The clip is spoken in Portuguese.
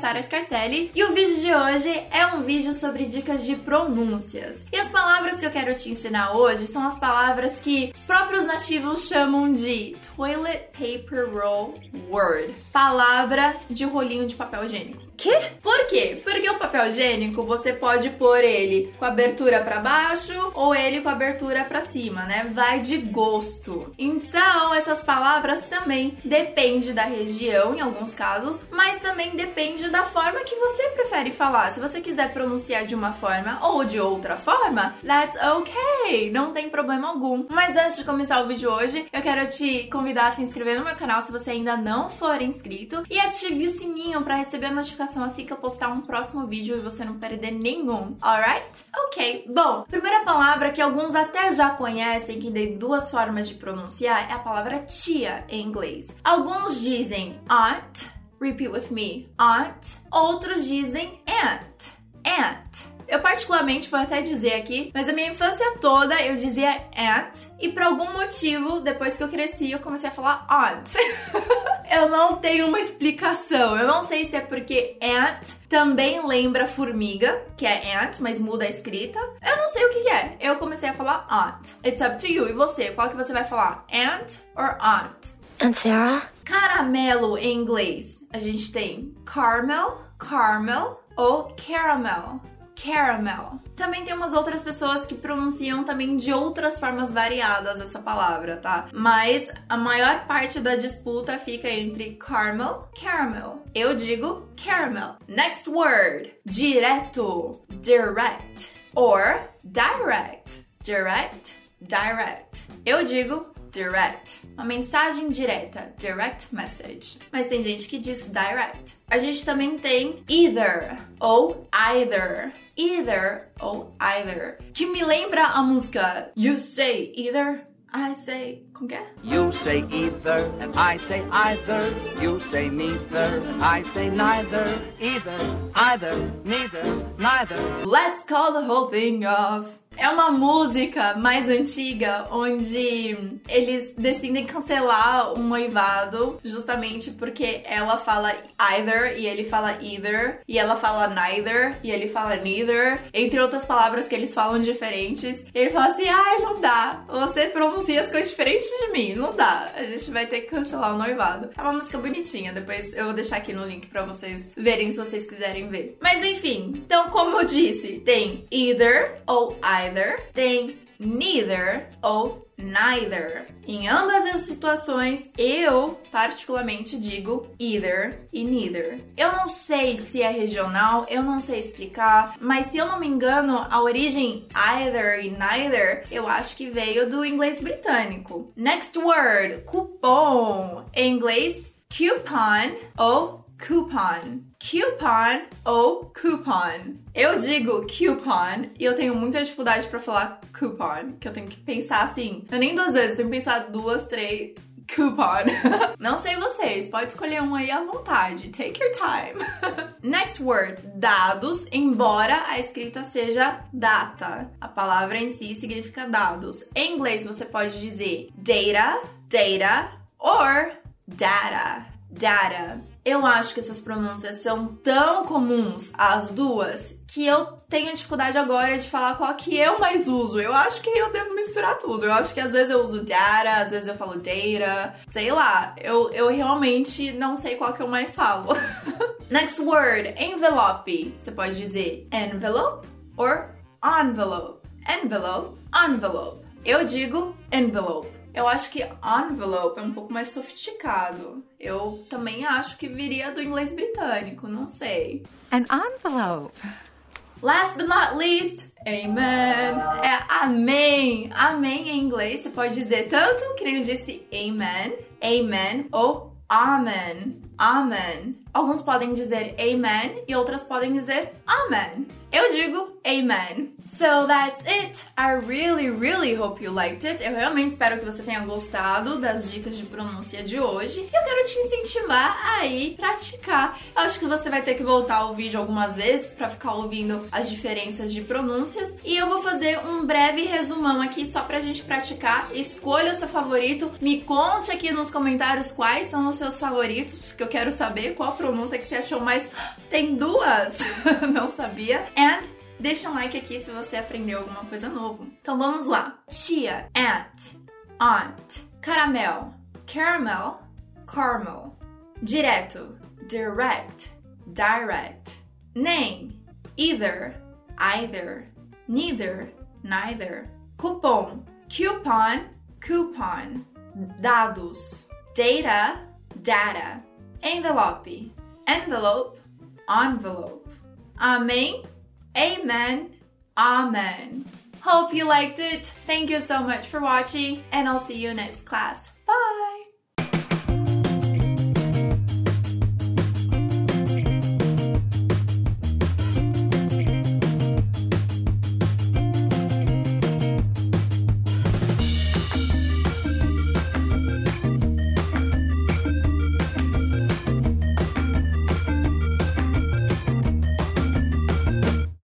Sara Scarcelli e o vídeo de hoje é um vídeo sobre dicas de pronúncias. E palavras que eu quero te ensinar hoje são as palavras que os próprios nativos chamam de toilet paper roll word, palavra de rolinho de papel higiênico. Quê? Por quê? Porque o papel higiênico você pode pôr ele com abertura para baixo ou ele com abertura para cima, né? Vai de gosto. Então, essas palavras também depende da região em alguns casos, mas também depende da forma que você prefere falar. Se você quiser pronunciar de uma forma ou de outra forma, that's okay, não tem problema algum. Mas antes de começar o vídeo hoje, eu quero te convidar a se inscrever no meu canal se você ainda não for inscrito e ative o sininho para receber a notificação assim que eu postar um próximo vídeo e você não perder nenhum, alright? Ok, bom, primeira palavra que alguns até já conhecem, que tem duas formas de pronunciar, é a palavra tia em inglês. Alguns dizem aunt, repeat with me, aunt. Outros dizem aunt, aunt. Eu particularmente vou até dizer aqui, mas a minha infância toda eu dizia aunt e por algum motivo, depois que eu cresci, eu comecei a falar aunt. eu não tenho uma explicação. Eu não sei se é porque ant também lembra formiga, que é ant, mas muda a escrita. Eu não sei o que é. Eu comecei a falar aunt. It's up to you. E você? Qual que você vai falar? Ant or aunt? Aunt Sarah? Caramelo em inglês. A gente tem caramel, caramel ou caramel caramel. Também tem umas outras pessoas que pronunciam também de outras formas variadas essa palavra, tá? Mas a maior parte da disputa fica entre caramel, caramel. Eu digo caramel. Next word: direto, direct or direct, direct, direct. Eu digo direct. Uma mensagem direta, direct message. Mas tem gente que diz direct. A gente também tem either ou either. Either ou either. Que me lembra a música You Say Either. I say, como que é? You say either and I say either. You say neither and I say neither. Either, either, neither, neither. Let's call the whole thing off. É uma música mais antiga onde eles decidem cancelar um noivado justamente porque ela fala either e ele fala either e ela fala neither e ele fala neither, entre outras palavras que eles falam diferentes. E ele fala assim: "Ai, não dá. Você pronuncia as coisas diferentes de mim. Não dá. A gente vai ter que cancelar o noivado". É uma música bonitinha. Depois eu vou deixar aqui no link para vocês verem se vocês quiserem ver. Mas enfim, então como eu disse, tem either ou either either, tem neither ou neither. Em ambas as situações, eu particularmente digo either e neither. Eu não sei se é regional, eu não sei explicar, mas se eu não me engano, a origem either e neither, eu acho que veio do inglês britânico. Next word, cupom. Em inglês, coupon ou coupon. Coupon ou coupon. Eu digo coupon e eu tenho muita dificuldade para falar coupon, que eu tenho que pensar assim. Eu nem duas vezes, eu tenho que pensar duas, três. Coupon. Não sei vocês, pode escolher um aí à vontade. Take your time. Next word, dados, embora a escrita seja data. A palavra em si significa dados. Em inglês você pode dizer data, data or data, data. Eu acho que essas pronúncias são tão comuns, as duas, que eu tenho dificuldade agora de falar qual que eu mais uso. Eu acho que eu devo misturar tudo. Eu acho que às vezes eu uso data, às vezes eu falo data, sei lá. Eu, eu realmente não sei qual que eu mais falo. Next word, envelope. Você pode dizer envelope or envelope. Envelope, envelope. Eu digo envelope. Eu acho que envelope é um pouco mais sofisticado. Eu também acho que viria do inglês britânico, não sei. An envelope. Last but not least, amen. É amém. Amém em inglês você pode dizer tanto que nem eu disse amen, amen ou amen, amen. Alguns podem dizer amen e outras podem dizer amen. Eu digo amen. So that's it. I really, really hope you liked it. Eu realmente espero que você tenha gostado das dicas de pronúncia de hoje. Eu quero te incentivar a ir praticar. Eu acho que você vai ter que voltar o vídeo algumas vezes para ficar ouvindo as diferenças de pronúncias. E eu vou fazer um breve resumão aqui só pra gente praticar. Escolha o seu favorito. Me conte aqui nos comentários quais são os seus favoritos, porque eu quero saber qual pronúncia pronúncia que você achou, mas tem duas. Não sabia? And deixa um like aqui se você aprendeu alguma coisa nova. Então vamos lá. Tia, aunt, aunt. Caramel, caramel, caramel. Direto, direct, direct. Name, either, either. Neither, neither. Cupom, coupon, coupon. Dados, data, data. Envelope, envelope, envelope. Amém, amen, amen. Hope you liked it. Thank you so much for watching, and I'll see you next class.